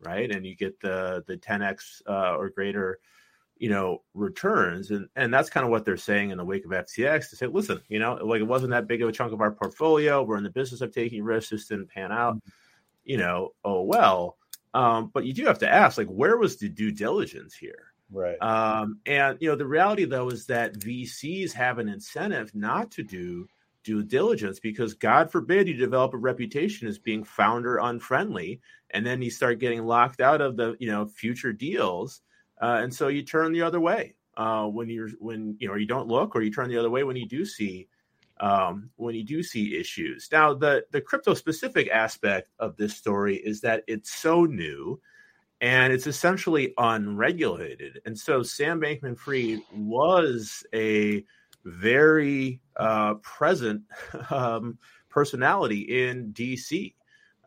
right? And you get the the ten x uh, or greater you know returns and and that's kind of what they're saying in the wake of ftx to say listen you know like it wasn't that big of a chunk of our portfolio. We're in the business of taking risks. This didn't pan out. Mm-hmm. you know oh well um, but you do have to ask like where was the due diligence here? Right. Um, and you know the reality though is that vcs have an incentive not to do due diligence because god forbid you develop a reputation as being founder unfriendly and then you start getting locked out of the you know future deals uh, and so you turn the other way uh, when you're when you know you don't look, or you turn the other way when you do see um, when you do see issues. Now, the the crypto specific aspect of this story is that it's so new and it's essentially unregulated. And so Sam Bankman Fried was a very uh, present um, personality in DC.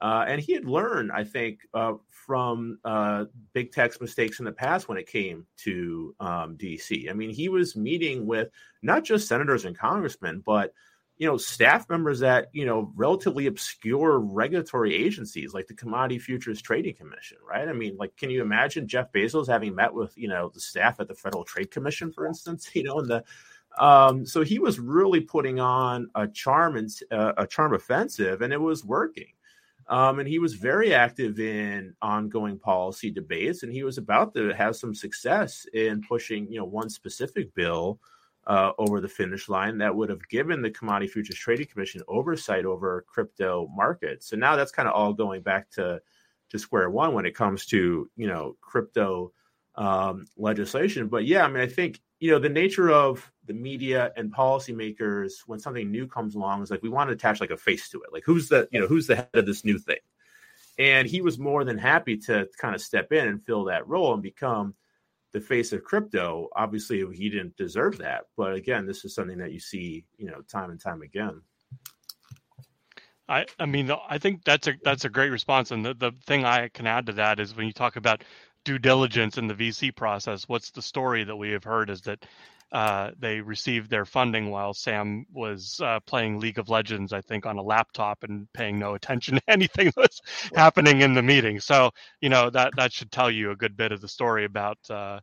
Uh, and he had learned, I think, uh, from uh, big tech's mistakes in the past when it came to um, DC. I mean, he was meeting with not just senators and congressmen, but you know, staff members at you know relatively obscure regulatory agencies like the Commodity Futures Trading Commission, right? I mean, like, can you imagine Jeff Bezos having met with you know the staff at the Federal Trade Commission, for instance? You know, and the um, so he was really putting on a charm and uh, a charm offensive, and it was working. Um, and he was very active in ongoing policy debates, and he was about to have some success in pushing, you know, one specific bill uh, over the finish line that would have given the Commodity Futures Trading Commission oversight over crypto markets. So now that's kind of all going back to to square one when it comes to you know crypto um, legislation. But yeah, I mean, I think you know the nature of the media and policymakers when something new comes along is like we want to attach like a face to it. Like who's the you know who's the head of this new thing? And he was more than happy to kind of step in and fill that role and become the face of crypto. Obviously he didn't deserve that but again this is something that you see you know time and time again. I, I mean, I think that's a that's a great response, and the, the thing I can add to that is when you talk about due diligence in the VC process. What's the story that we have heard is that uh, they received their funding while Sam was uh, playing League of Legends, I think, on a laptop and paying no attention to anything that was happening in the meeting. So, you know, that that should tell you a good bit of the story about, uh,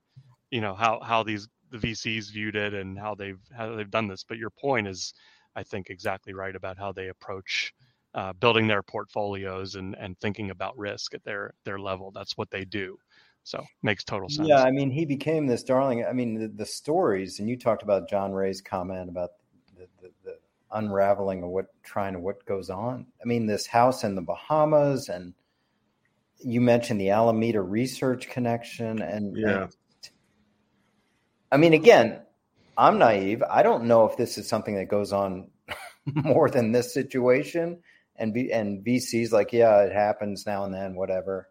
you know, how how these the VCs viewed it and how they've how they've done this. But your point is, I think, exactly right about how they approach. Uh, building their portfolios and, and thinking about risk at their their level. That's what they do. So makes total sense. Yeah, I mean, he became this darling. I mean, the, the stories, and you talked about John Ray's comment about the, the, the, unraveling of what trying to what goes on. I mean, this house in the Bahamas, and you mentioned the Alameda Research Connection, and yeah. And, I mean, again, I'm naive. I don't know if this is something that goes on more than this situation. And B, and VC's like, yeah, it happens now and then, whatever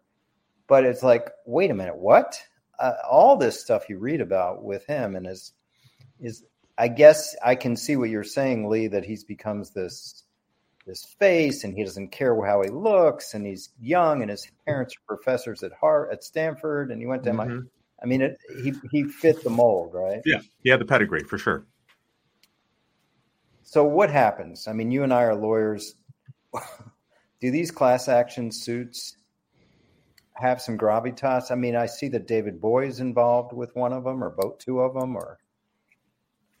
but it's like, wait a minute, what? Uh, all this stuff you read about with him and is is I guess I can see what you're saying, Lee, that he's becomes this this face and he doesn't care how he looks and he's young and his parents are professors at Hart at Stanford and he went to mm-hmm. MIT. I mean, it, he he fit the mold, right? Yeah, he had the pedigree for sure. So what happens? I mean, you and I are lawyers. Do these class action suits have some gravitas? I mean, I see that David Boies is involved with one of them, or both two of them, or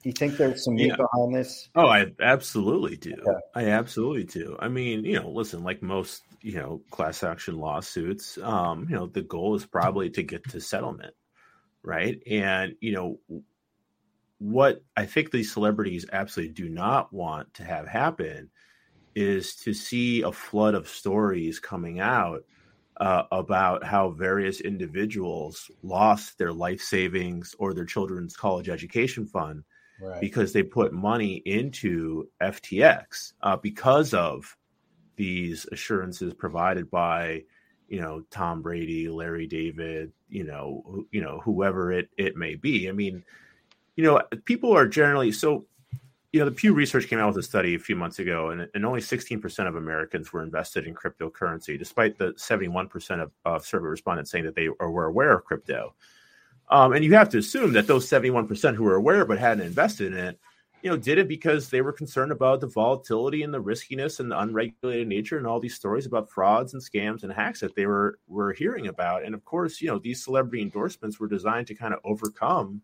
do you think there's some meat yeah. behind this? Oh, I absolutely do. Okay. I absolutely do. I mean, you know, listen, like most, you know, class action lawsuits, um, you know, the goal is probably to get to settlement, right? And you know, what I think these celebrities absolutely do not want to have happen is to see a flood of stories coming out uh, about how various individuals lost their life savings or their children's college education fund right. because they put money into FTX uh, because of these assurances provided by you know Tom Brady, Larry David, you know, you know whoever it it may be. I mean, you know, people are generally so you know, the Pew Research came out with a study a few months ago, and, and only 16% of Americans were invested in cryptocurrency, despite the 71% of, of survey respondents saying that they were aware of crypto. Um, and you have to assume that those 71% who were aware but hadn't invested in it, you know, did it because they were concerned about the volatility and the riskiness and the unregulated nature and all these stories about frauds and scams and hacks that they were were hearing about. And of course, you know, these celebrity endorsements were designed to kind of overcome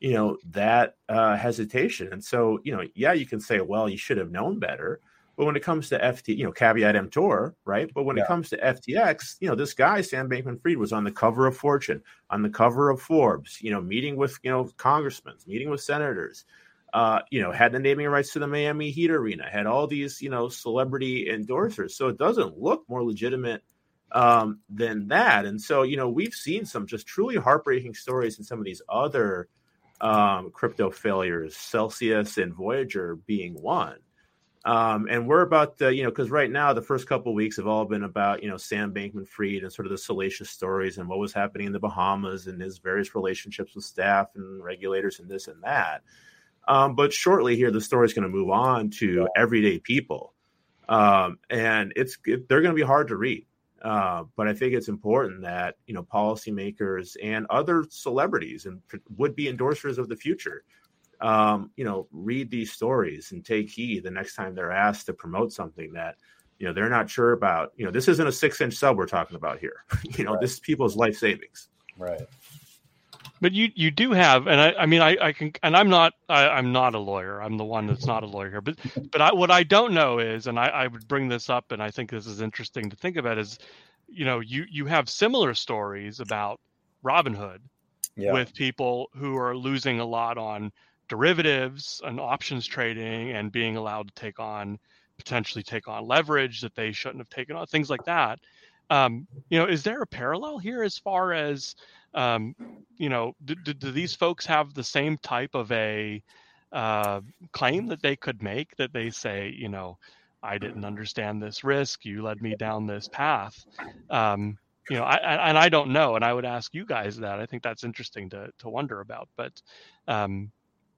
you know that uh, hesitation and so you know yeah you can say well you should have known better but when it comes to ft you know caveat emptor right but when yeah. it comes to ftx you know this guy sam bankman fried was on the cover of fortune on the cover of forbes you know meeting with you know congressmen meeting with senators uh, you know, had the naming rights to the Miami Heat Arena, had all these, you know, celebrity endorsers. So it doesn't look more legitimate um, than that. And so, you know, we've seen some just truly heartbreaking stories in some of these other um, crypto failures, Celsius and Voyager being one. Um, and we're about to, you know, because right now the first couple weeks have all been about, you know, Sam Bankman Fried and sort of the salacious stories and what was happening in the Bahamas and his various relationships with staff and regulators and this and that. Um, but shortly here, the story is going to move on to everyday people. Um, and it's it, they're going to be hard to read. Uh, but I think it's important that you know policymakers and other celebrities and would be endorsers of the future, um, you know, read these stories and take heed the next time they're asked to promote something that you know they're not sure about. You know, this isn't a six-inch sub we're talking about here. you know, right. this is people's life savings. Right. But you you do have, and I, I mean I, I can, and I'm not I, I'm not a lawyer. I'm the one that's not a lawyer here. But but I, what I don't know is, and I, I would bring this up, and I think this is interesting to think about is, you know, you you have similar stories about Robinhood yeah. with people who are losing a lot on derivatives and options trading and being allowed to take on potentially take on leverage that they shouldn't have taken on things like that um, you know is there a parallel here as far as um, you know, do, do, do, these folks have the same type of a uh, claim that they could make that they say, you know, I didn't understand this risk, you led me down this path. Um, you know, I, I, and I don't know, and I would ask you guys that. I think that's interesting to to wonder about. But, um,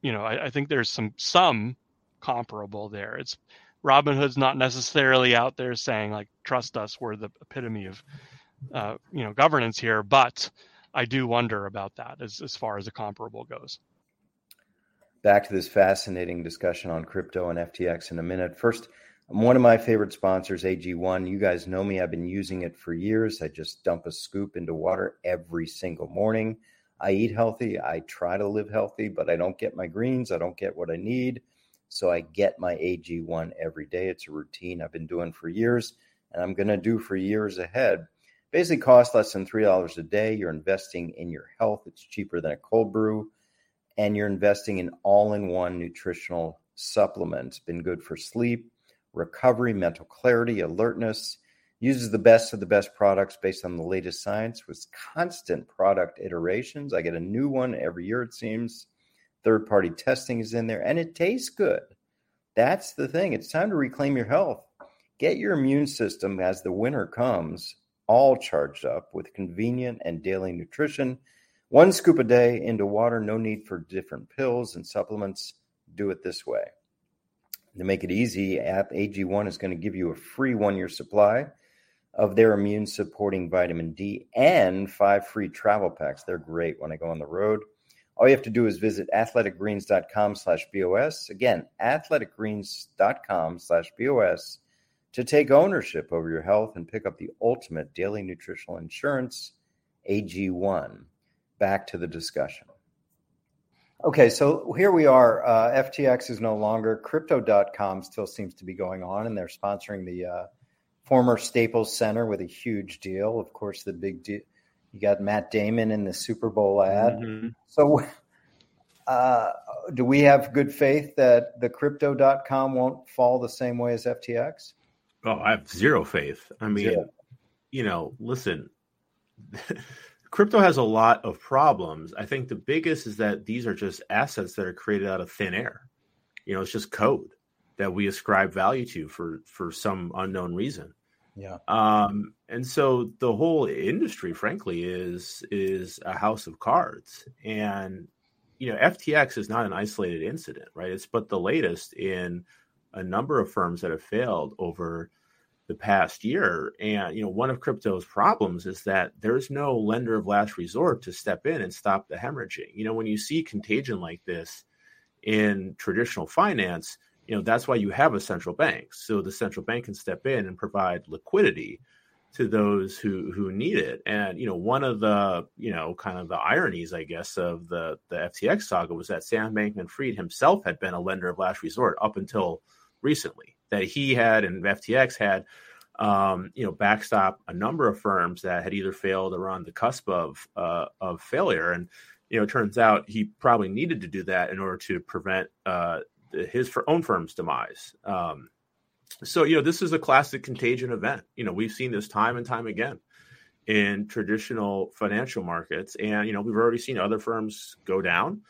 you know, I, I think there's some some comparable there. It's Robinhood's not necessarily out there saying like, trust us, we're the epitome of, uh, you know, governance here, but I do wonder about that as, as far as a comparable goes. Back to this fascinating discussion on crypto and FTX in a minute. First, one of my favorite sponsors, AG1. You guys know me. I've been using it for years. I just dump a scoop into water every single morning. I eat healthy. I try to live healthy, but I don't get my greens. I don't get what I need. So I get my AG1 every day. It's a routine I've been doing for years and I'm going to do for years ahead basically costs less than $3 a day. You're investing in your health. It's cheaper than a cold brew. And you're investing in all in one nutritional supplements. Been good for sleep, recovery, mental clarity, alertness. Uses the best of the best products based on the latest science with constant product iterations. I get a new one every year, it seems. Third party testing is in there and it tastes good. That's the thing. It's time to reclaim your health. Get your immune system as the winter comes all charged up with convenient and daily nutrition. One scoop a day into water, no need for different pills and supplements. Do it this way. To make it easy, app AG1 is going to give you a free one year supply of their immune supporting vitamin D and five free travel packs. They're great when I go on the road. All you have to do is visit athleticgreens.com slash BOS. Again, athleticgreens.com slash BOS to take ownership over your health and pick up the ultimate daily nutritional insurance, AG1. Back to the discussion. Okay, so here we are. Uh, FTX is no longer. Crypto.com still seems to be going on, and they're sponsoring the uh, former Staples Center with a huge deal. Of course, the big deal. You got Matt Damon in the Super Bowl ad. Mm-hmm. So, uh, do we have good faith that the Crypto.com won't fall the same way as FTX? Oh, I have zero faith. I mean, you know, listen, crypto has a lot of problems. I think the biggest is that these are just assets that are created out of thin air. You know, it's just code that we ascribe value to for for some unknown reason. Yeah. Um, and so the whole industry, frankly, is is a house of cards. And you know, FTX is not an isolated incident, right? It's but the latest in a number of firms that have failed over the past year. And you know, one of crypto's problems is that there's no lender of last resort to step in and stop the hemorrhaging. You know, when you see contagion like this in traditional finance, you know that's why you have a central bank so the central bank can step in and provide liquidity to those who who need it and you know one of the you know kind of the ironies i guess of the the ftx saga was that sam bankman fried himself had been a lender of last resort up until recently that he had and ftx had um, you know backstop a number of firms that had either failed or on the cusp of uh, of failure and you know, it turns out he probably needed to do that in order to prevent uh, his own firm's demise. Um, so you know this is a classic contagion event. You know we've seen this time and time again in traditional financial markets, and you know we've already seen other firms go down.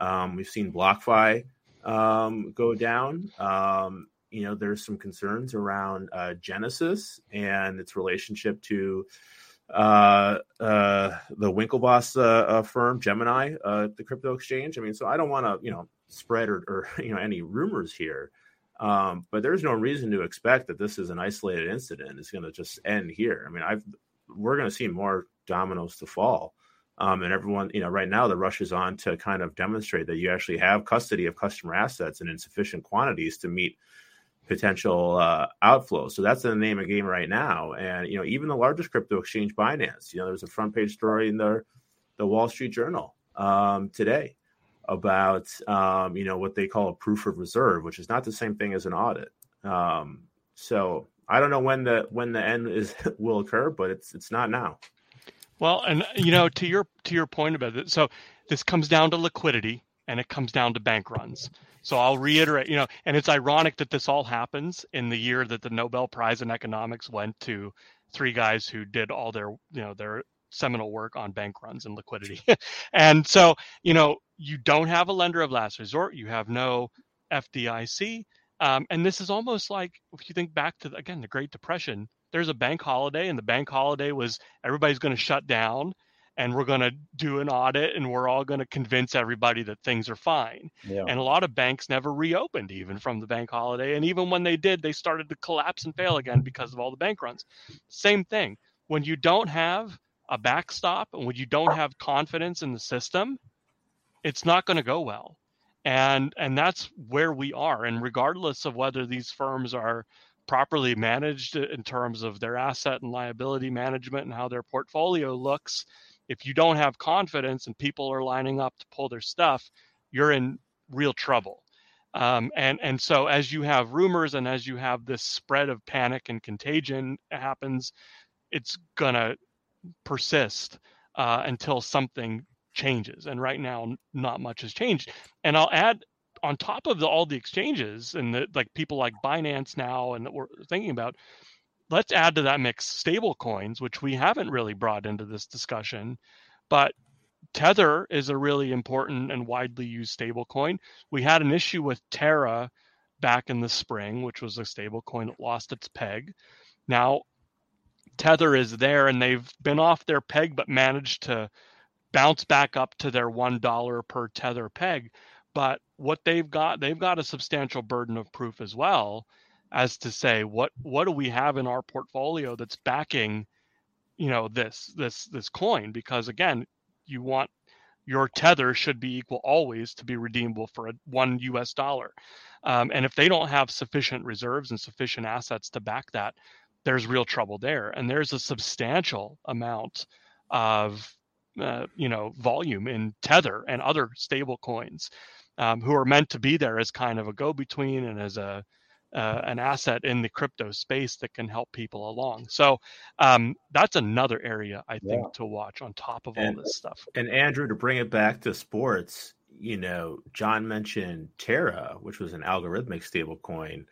Um, we've seen BlockFi um, go down. Um, you know there's some concerns around uh, Genesis and its relationship to uh, uh, the Winklevoss uh, uh firm Gemini, uh, the crypto exchange. I mean, so I don't want to you know spread or, or you know any rumors here. Um, but there's no reason to expect that this is an isolated incident. It's going to just end here. I mean, I've we're going to see more dominoes to fall. Um, and everyone, you know, right now the rush is on to kind of demonstrate that you actually have custody of customer assets in insufficient quantities to meet potential uh, outflows. So that's the name of the game right now. And you know, even the largest crypto exchange, Binance, you know, there's a front page story in the the Wall Street Journal um, today about um, you know what they call a proof of reserve, which is not the same thing as an audit. Um, so I don't know when the when the end is will occur, but it's it's not now. Well, and you know to your to your point about it, so this comes down to liquidity and it comes down to bank runs. So I'll reiterate, you know, and it's ironic that this all happens in the year that the Nobel Prize in economics went to three guys who did all their, you know, their seminal work on bank runs and liquidity. and so, you know, you don't have a lender of last resort, you have no FDIC. Um, and this is almost like if you think back to again the Great Depression, there's a bank holiday, and the bank holiday was everybody's going to shut down, and we're going to do an audit, and we're all going to convince everybody that things are fine. Yeah. And a lot of banks never reopened even from the bank holiday, and even when they did, they started to collapse and fail again because of all the bank runs. Same thing when you don't have a backstop and when you don't have confidence in the system, it's not going to go well. And and that's where we are. And regardless of whether these firms are properly managed in terms of their asset and liability management and how their portfolio looks, if you don't have confidence and people are lining up to pull their stuff, you're in real trouble. Um, and and so as you have rumors and as you have this spread of panic and contagion happens, it's gonna persist uh, until something changes. And right now, not much has changed. And I'll add on top of the, all the exchanges and the, like people like Binance now and that we're thinking about, let's add to that mix stable coins, which we haven't really brought into this discussion. But Tether is a really important and widely used stable coin. We had an issue with Terra back in the spring, which was a stable coin that lost its peg. Now Tether is there and they've been off their peg but managed to bounce back up to their $1 per Tether peg. But what they've got, they've got a substantial burden of proof as well as to say what what do we have in our portfolio that's backing you know this this this coin? Because again you want your tether should be equal always to be redeemable for a one us dollar. Um, and if they don't have sufficient reserves and sufficient assets to back that there's real trouble there. And there's a substantial amount of uh, you know volume in Tether and other stable coins um, who are meant to be there as kind of a go-between and as a uh, an asset in the crypto space that can help people along. So um, that's another area I think yeah. to watch on top of and, all this stuff. And Andrew, to bring it back to sports, you know, John mentioned Terra, which was an algorithmic stable coin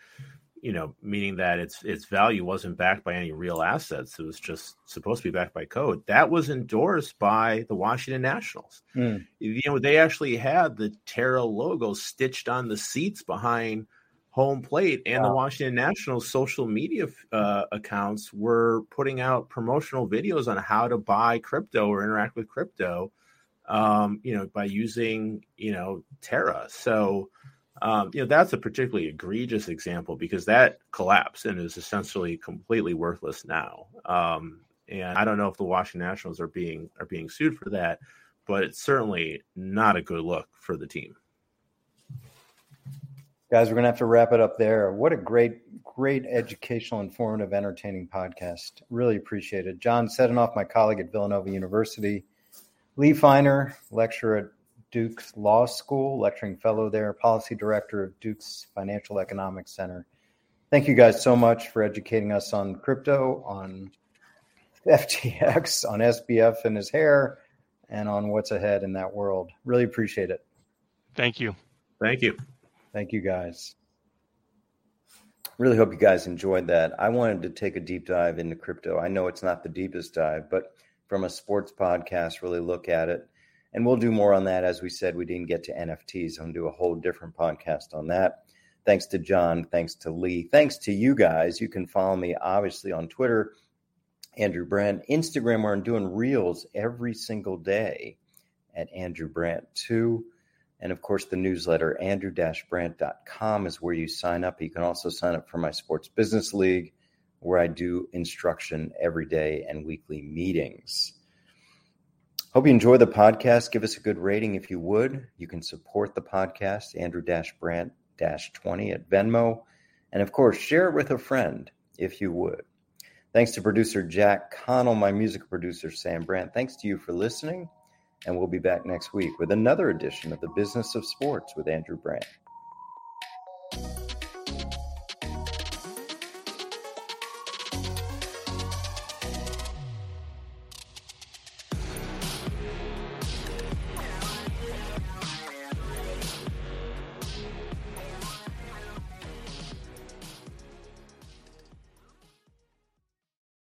you know, meaning that its its value wasn't backed by any real assets. It was just supposed to be backed by code. That was endorsed by the Washington Nationals. Mm. You know, they actually had the Terra logo stitched on the seats behind home plate, and wow. the Washington Nationals social media uh, accounts were putting out promotional videos on how to buy crypto or interact with crypto. Um, you know, by using you know Terra. So um, you know, that's a particularly egregious example because that collapsed and is essentially completely worthless now. Um, and I don't know if the Washington Nationals are being are being sued for that, but it's certainly not a good look for the team. Guys, we're gonna have to wrap it up there. What a great, great educational, informative, entertaining podcast. Really appreciate it. John Sedunov, my colleague at Villanova University, Lee Reiners, lecturer at Duke's Law School, lecturing fellow there, policy director of Duke's Financial Economics Center. Thank you guys so much for educating us on crypto, on FTX, on SBF and his hair, and on what's ahead in that world. Really appreciate it. Thank you. Thank you. Thank you, guys. Really hope you guys enjoyed that. I wanted to take a deep dive into crypto. I know it's not the deepest dive, but from a sports podcast, really look at it and we'll do more on that. As we said, we didn't get to NFTs. I'm going to do a whole different podcast on that. Thanks to John. Thanks to Lee. Thanks to you guys. You can follow me obviously on Twitter, Andrew Brandt, Instagram, where I'm doing reels every single day at Andrew Brandt 2. And of course, the newsletter, andrew-brandt.com, is where you sign up. You can also sign up for my Sports Business League, where I do instruction every day and weekly meetings. Hope you enjoy the podcast. Give us a good rating if you would. You can support the podcast, Andrew Brandt 20 at Venmo. And of course, share it with a friend if you would. Thanks to producer Jack Connell, my music producer Sam Brandt. Thanks to you for listening. And we'll be back next week with another edition of the Business of Sports with Andrew Brandt.